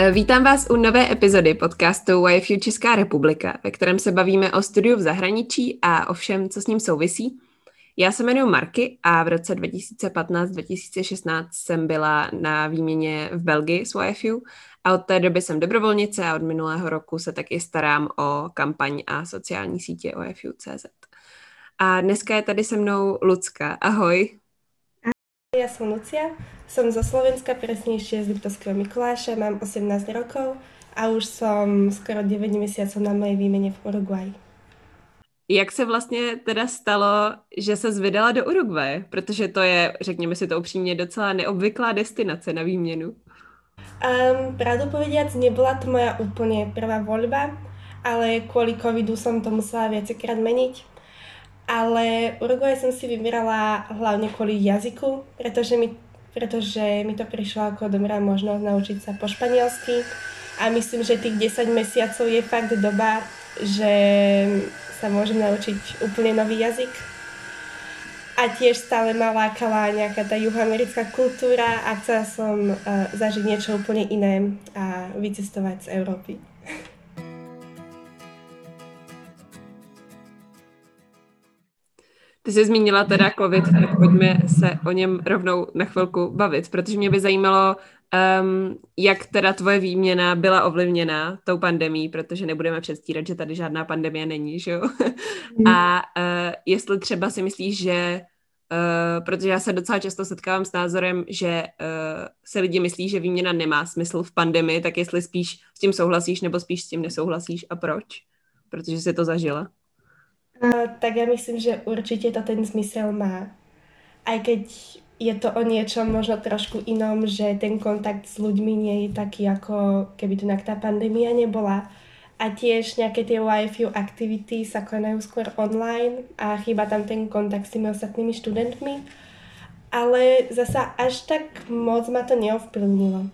Eh, vítám vás u nové epizody podcastu YFU Česká republika, ve kterém se bavíme o studiu v zahraničí a o všem, co s ním souvisí. Já se jmenuji Marky a v roce 2015-2016 jsem byla na výměně v Belgii s YFU a od té doby jsem dobrovolnice a od minulého roku se taky starám o kampaň a sociální sítě YFU.cz. A dneska je tady se mnou Lucka. Ahoj. Ja som Lucia, som zo Slovenska, presnejšie z Liptovského Mikuláša, mám 18 rokov a už som skoro 9 mesiacov na mojej výmene v Uruguay. Jak se vlastně teda stalo, že se vydala do Uruguaye? Protože to je, řekněme si to upřímně, docela neobvyklá destinace na výměnu. Um, pravdu povediac, nebola to moja úplne prvá voľba, ale kvôli covidu som to musela viacekrát meniť ale Uruguay som si vybrala hlavne kvôli jazyku, pretože mi, pretože mi to prišlo ako dobrá možnosť naučiť sa po španielsky a myslím, že tých 10 mesiacov je fakt doba, že sa môžem naučiť úplne nový jazyk. A tiež stále ma lákala nejaká tá juhoamerická kultúra a chcela som uh, zažiť niečo úplne iné a vycestovať z Európy. Ty jsi zmínila teda COVID, tak pojďme se o něm rovnou na chvilku bavit, protože mě by zajímalo, um, jak teda tvoje výměna byla ovlivněna tou pandemí, protože nebudeme předstírat, že tady žádná pandemie není, že jo? Mm. A uh, jestli třeba si myslíš, že Uh, protože já se docela často setkávám s názorem, že uh, se lidi myslí, že výměna nemá smysl v pandemii, tak jestli spíš s tím souhlasíš nebo spíš s tím nesouhlasíš a proč? Protože jsi to zažila. Uh, tak ja myslím, že určite to ten zmysel má. Aj keď je to o niečom možno trošku inom, že ten kontakt s ľuďmi nie je taký, ako keby tu tá pandémia nebola. A tiež nejaké tie YFU aktivity sa konajú skôr online a chýba tam ten kontakt s tými ostatnými študentmi. Ale zasa až tak moc ma to neovplyvnilo.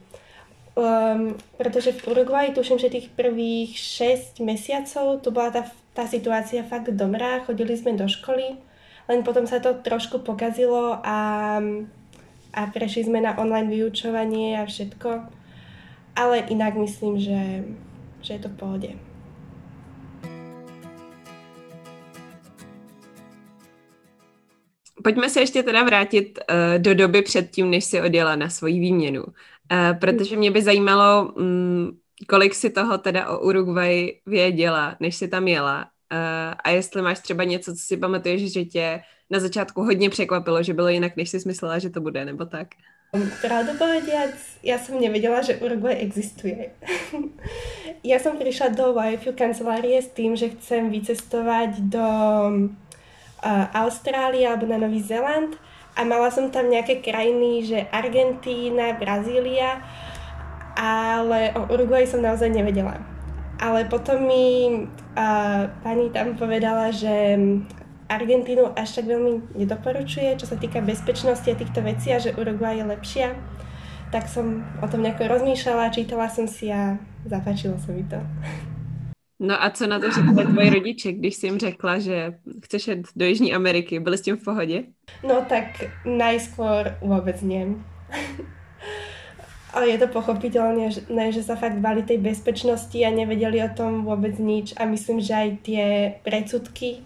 Um, pretože v Uruguay tuším, že tých prvých 6 mesiacov to bola tá tá situácia fakt dobrá, chodili sme do školy, len potom sa to trošku pokazilo a, a prešli sme na online vyučovanie a všetko. Ale inak myslím, že, že je to v pohode. Pojďme se ještě teda vrátit uh, do doby předtím, než si odjela na svoji výměnu. Uh, protože mě by zajímalo, um, kolik si toho teda o Uruguay věděla, než si tam jela? Uh, a jestli máš třeba něco, co si pamatuješ, že tě na začátku hodně překvapilo, že bylo jinak, než jsi myslela, že to bude, nebo tak? Pravdu povediac, ja som nevedela, že Uruguay existuje. ja som prišla do YFU kancelárie s tým, že chcem vycestovať do uh, Austrálie alebo na Nový Zéland a mala som tam nejaké krajiny, že Argentína, Brazília, ale o Uruguay som naozaj nevedela. Ale potom mi uh, pani tam povedala, že Argentínu až tak veľmi nedoporučuje, čo sa týka bezpečnosti a týchto vecí a že Uruguay je lepšia. Tak som o tom nejako rozmýšľala, čítala som si a zapáčilo sa mi to. No a co na to řekli tvoji rodiče, když jsi jim řekla, že chceš jet do Jižní Ameriky? Byli s tím v pohodě? No tak najskôr vôbec nie. Ale je to pochopiteľné, že sa fakt bali tej bezpečnosti a nevedeli o tom vôbec nič. A myslím, že aj tie predsudky,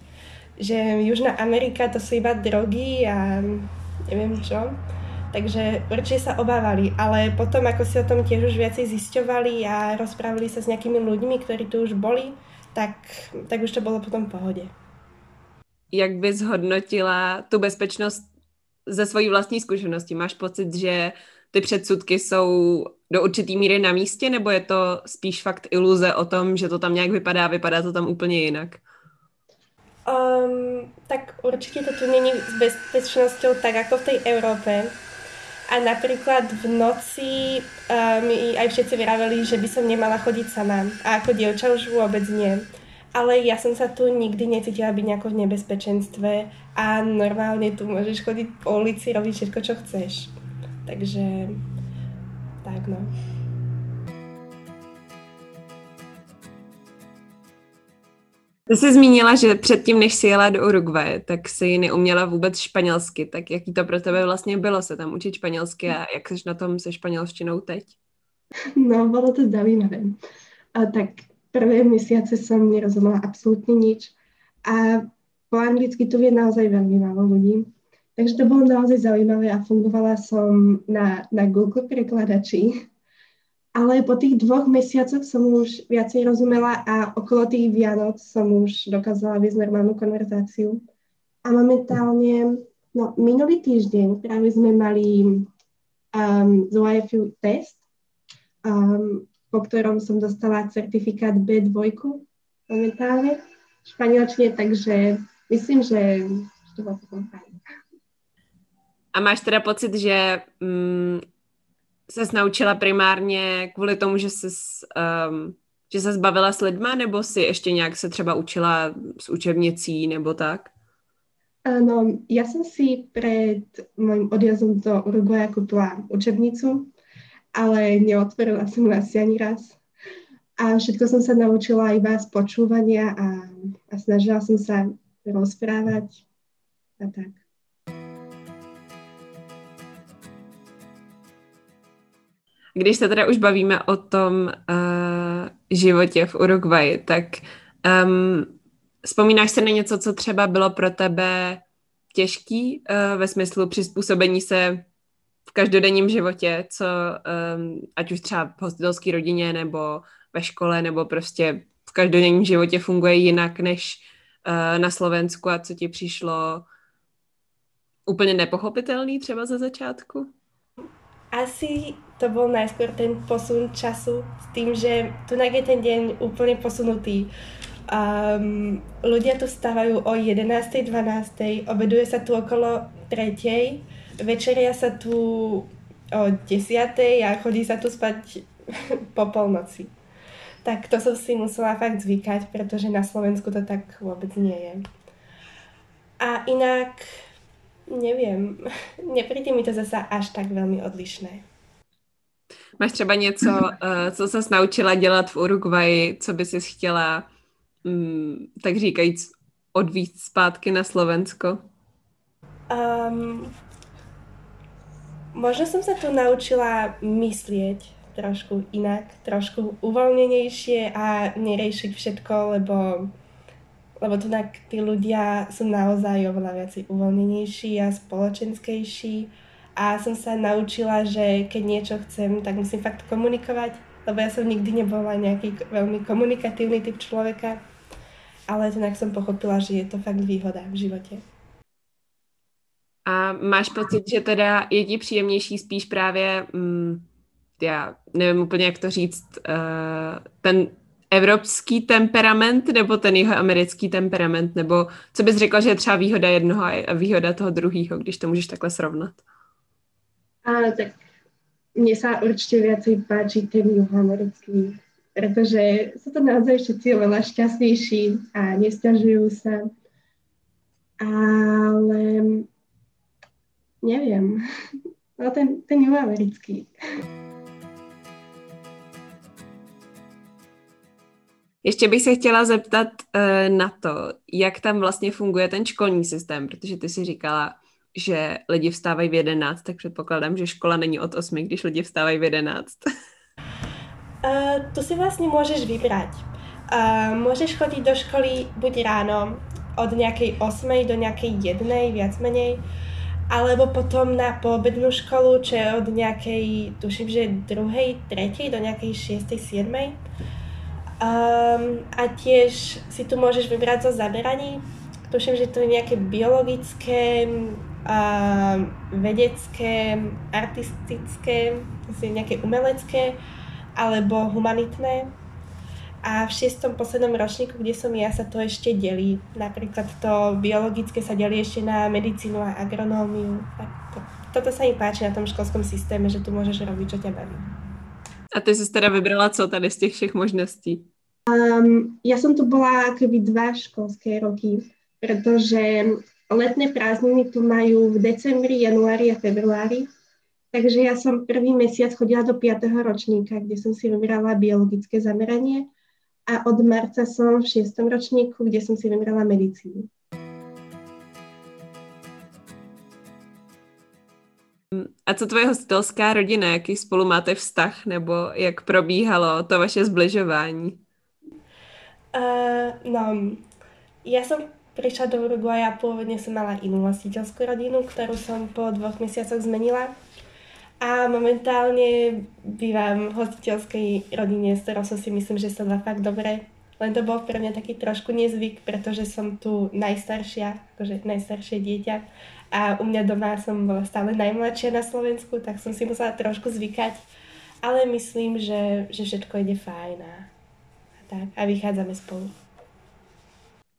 že Južná Amerika to sú iba drogy a neviem čo. Takže určite sa obávali, ale potom ako si o tom tiež už viacej zisťovali a rozprávali sa s nejakými ľuďmi, ktorí tu už boli, tak, tak už to bolo potom v pohode. Jak bys hodnotila tu bezpečnost ze svojí vlastní zkušenosti? Máš pocit, že ty předsudky jsou do určitý míry na místě, nebo je to spíš fakt iluze o tom, že to tam nějak vypadá, vypadá to tam úplně jinak? Um, tak určite to tu není s bezpečnosťou tak ako v tej Európe. A napríklad v noci uh, mi aj všetci vyraveli, že by som nemala chodiť sama. A ako dievča už vôbec nie. Ale ja som sa tu nikdy necítila byť nejako v nebezpečenstve a normálne tu môžeš chodiť po ulici, robiť všetko, čo chceš. Takže tak no. Ty jsi zmínila, že předtím, než jsi jela do Uruguaye, tak jsi neuměla vůbec španělsky. Tak jaký to pro tebe vlastně bylo se tam učit španělsky a jak jsi na tom se španělštinou teď? No, bolo to zaujímavé. A tak prvé mesiace som nerozumela absolútne nič. A po anglicky tu vie naozaj veľmi málo ľudí. Takže to bolo naozaj zaujímavé a fungovala som na, na Google prekladači. Ale po tých dvoch mesiacoch som už viacej rozumela a okolo tých Vianoc som už dokázala viesť normálnu konverzáciu. A momentálne, no minulý týždeň práve sme mali um, z YFU test, um, po ktorom som dostala certifikát B2 momentálne v španielčine, takže myslím, že to fajn. A máš teda pocit, že mm, se naučila primárně kvůli tomu, že se um, že se zbavila s lidma, nebo si ještě nějak se třeba učila s učebnicí nebo tak? Ano, já jsem si před mojím odjazdom do Uruguaya koupila učebnicu, ale neotvorila jsem ju asi ani raz. A všetko som sa naučila iba z počúvania a, a snažila som sa rozprávať a tak. Když se teda už bavíme o tom uh, životě v Uruguayi, tak um, vzpomínáš se na něco, co třeba bylo pro tebe těžký uh, ve smyslu přizpůsobení se v každodenním životě, co um, ať už třeba v hostitelské rodině nebo ve škole, nebo prostě v každodenním životě funguje jinak než uh, na Slovensku a co ti přišlo úplně nepochopitelný třeba ze začátku? Asi to bol najskôr ten posun času s tým, že tu je ten deň úplne posunutý. Um, ľudia tu stávajú o 11. 12. obeduje sa tu okolo 3. Večeria sa tu o 10. a chodí sa tu spať po polnoci. Tak to som si musela fakt zvykať, pretože na Slovensku to tak vôbec nie je. A inak nevím, nepríde mi to zase až tak velmi odlišné. Máš třeba něco, uh, co se naučila dělat v Uruguayi, co by si chtěla, um, tak říkajíc, odvíct zpátky na Slovensko? Um, možno som sa tu naučila myslieť trošku inak, trošku uvoľnenejšie a neriešiť všetko, lebo lebo tu tí ľudia sú naozaj oveľa viac uvoľnenejší a spoločenskejší a som sa naučila, že keď niečo chcem, tak musím fakt komunikovať, lebo ja som nikdy nebola nejaký veľmi komunikatívny typ človeka, ale tak som pochopila, že je to fakt výhoda v životě. A máš pocit, že teda je ti příjemnější spíš právě, mm, já nevím úplně, jak to říct, uh, ten evropský temperament nebo ten jeho americký temperament, nebo co bys řekla, že je třeba výhoda jednoho a výhoda toho druhého, když to můžeš takhle srovnat? A tak mne sa určite viacej páči ten juhoamerický, pretože sú to naozaj všetci oveľa šťastnejší a nestiažujú sa. Ale neviem, no ten, ten juhoamerický. Ještě bych se chtěla zeptat uh, na to, jak tam vlastně funguje ten školní systém, protože ty si říkala, že lidi vstávají v 11, tak předpokládám, že škola není od 8, když lidi vstávají v 11. uh, eh, to si vlastně můžeš vybrat. Uh, můžeš chodit do školy buď ráno od nějaké 8 do nějaké 1, viac menej, alebo potom na poobednú školu, je od nejakej, tuším, že druhej, tretej do nejakej 6. 7. Um, a tiež si tu môžeš vybrať zo zaberaní. Tuším, že to je nejaké biologické, uh, vedecké, artistické, nejaké umelecké alebo humanitné. A v šiestom poslednom ročníku, kde som ja, sa to ešte delí. Napríklad to biologické sa delí ešte na medicínu a agronómiu. Tak to, toto sa mi páči na tom školskom systéme, že tu môžeš robiť, čo ťa baví. A ty jsi teda vybrala co tady z těch všech možností? Um, ja som tu bola akoby dva školské roky, pretože letné prázdniny tu majú v decembri, januári a februári. Takže ja som prvý mesiac chodila do 5. ročníka, kde som si vybrala biologické zameranie a od marca som v 6. ročníku, kde som si vybrala medicínu. A co tvoje hostitelská rodina, jaký spolu máte vztah, nebo jak probíhalo to vaše zbližování? Uh, no, ja som prišla do Uruguaya, pôvodne som mala inú hostiteľskú rodinu, ktorú som po dvoch mesiacoch zmenila. A momentálne bývam v hostiteľskej rodine, s ktorou som si myslím, že sa dá fakt dobre. Len to bol pre mňa taký trošku nezvyk, pretože som tu najstaršia, akože najstaršie dieťa. A u mňa doma som bola stále najmladšia na Slovensku, tak som si musela trošku zvykať. Ale myslím, že, že všetko ide fajn a, a tak. A vychádzame spolu.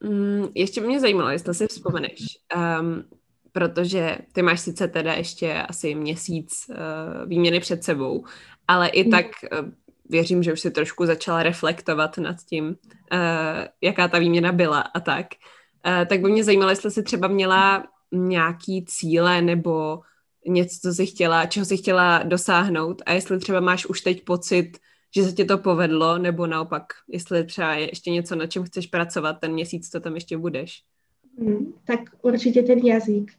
Mm, ještě mě zajímalo, jestli si vzpomeneš, um, protože ty máš sice teda ještě asi měsíc uh, výměny před sebou, ale i mm. tak uh, věřím, že už si trošku začala reflektovat nad tím, uh, jaká ta výměna byla a tak. Uh, tak by mě zajímalo, jestli jsi třeba měla nějaký cíle nebo něco, co jsi chtěla, čeho jsi chtěla dosáhnout a jestli třeba máš už teď pocit, že se ti to povedlo, nebo naopak, jestli třeba je ještě něco, na čem chceš pracovat ten měsíc, co tam ještě budeš? Mm, tak určitě ten jazyk,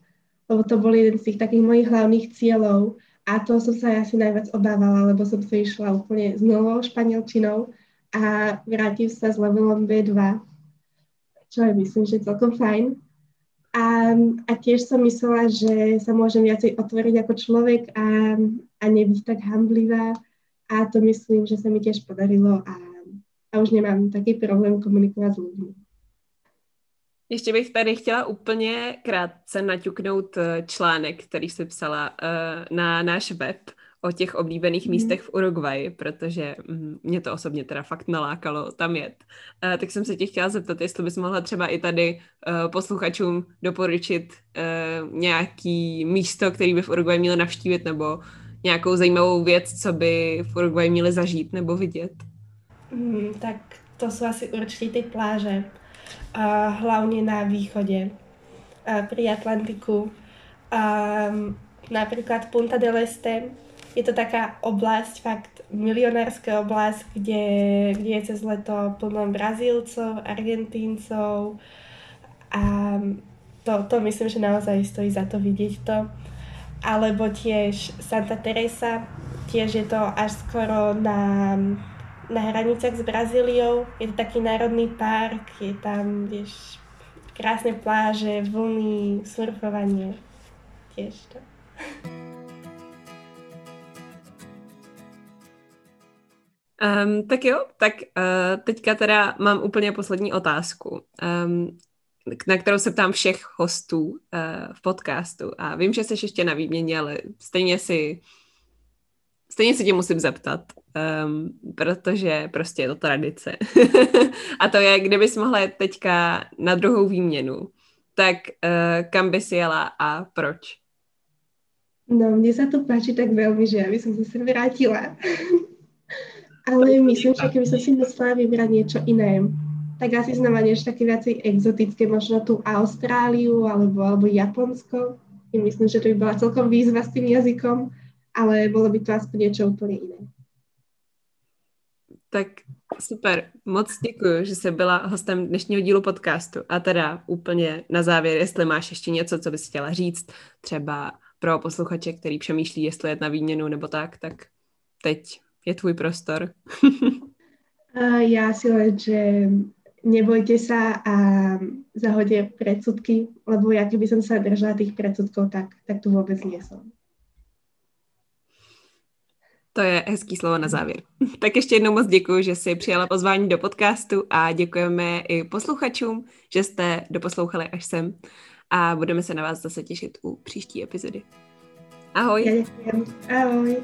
to byl jeden z těch takých mojich hlavních cílů a to som sa asi najviac obávala, lebo som sa išla úplne s novou španielčinou a vrátim sa s levelom B2, čo je myslím, že celkom fajn. A, a tiež som myslela, že sa môžem viacej otvoriť ako človek a, a nebyť tak hamblivá a to myslím, že sa mi tiež podarilo a, a už nemám taký problém komunikovat s lidmi. Ještě bych tady chtěla úplně krátce naťuknout eh, článek, který jsi psala uh, na náš web o těch oblíbených mm. místech v Uruguayi, protože mm, mě to osobně teda fakt nalákalo tam jet. Uh, tak jsem se tě chtěla zeptat, jestli bys mohla třeba i tady posluchačům doporučit nějaký místo, který by v Uruguayi měli navštívit, nebo nějakou zajímavou věc, co by v Uruguay měli zažít nebo vidět? Mm, tak to jsou asi určitě ty pláže, a hlavně na východě, a pri Atlantiku. A například Punta del Este, je to taká oblast, fakt milionárska oblast, kde, kde je cez leto plno Brazílcov, Argentíncov a to, to myslím, že naozaj stojí za to vidieť to alebo tiež Santa Teresa, tiež je to až skoro na, na hranicách s Brazíliou. Je to taký národný park, je tam, vieš, krásne pláže, vlny, surfovanie. Tiež to. Um, tak jo, tak uh, teďka teda mám úplně poslední otázku. Um, na kterou se ptám všech hostů uh, v podcastu. A vím, že jsi ještě na výměně, ale stejně si stejně si tě musím zeptat, um, protože prostě je to tradice. a to je, kdybys mohla jít teďka na druhou výměnu, tak uh, kam bys jela a proč? No, mně se to páči tak velmi, že aby som se vrátila. Ale myslím, že kdyby som si musela vybrať niečo iné, tak asi znova niečo také viacej exotické, možno tú Austráliu alebo, alebo Japonsko. I myslím, že to by bola celkom výzva s tým jazykom, ale bolo by to aspoň niečo úplně jiné. Tak super, moc děkuji, že jsi byla hostem dnešního dílu podcastu. A teda úplně na závěr, jestli máš ještě něco, co bys chtěla říct, třeba pro posluchače, který přemýšlí, jestli je na výměnu nebo tak, tak teď je tvůj prostor. Já si len, že nebojte sa a zahodte predsudky, lebo ja keby som sa držala tých predsudkov, tak, tak tu vôbec nie. To je hezký slovo na závěr. Tak ještě jednou moc děkuji, že jsi přijala pozvání do podcastu a děkujeme i posluchačům, že jste doposlouchali až sem a budeme se na vás zase těšit u příští epizody. Ahoj. Ja Ahoj.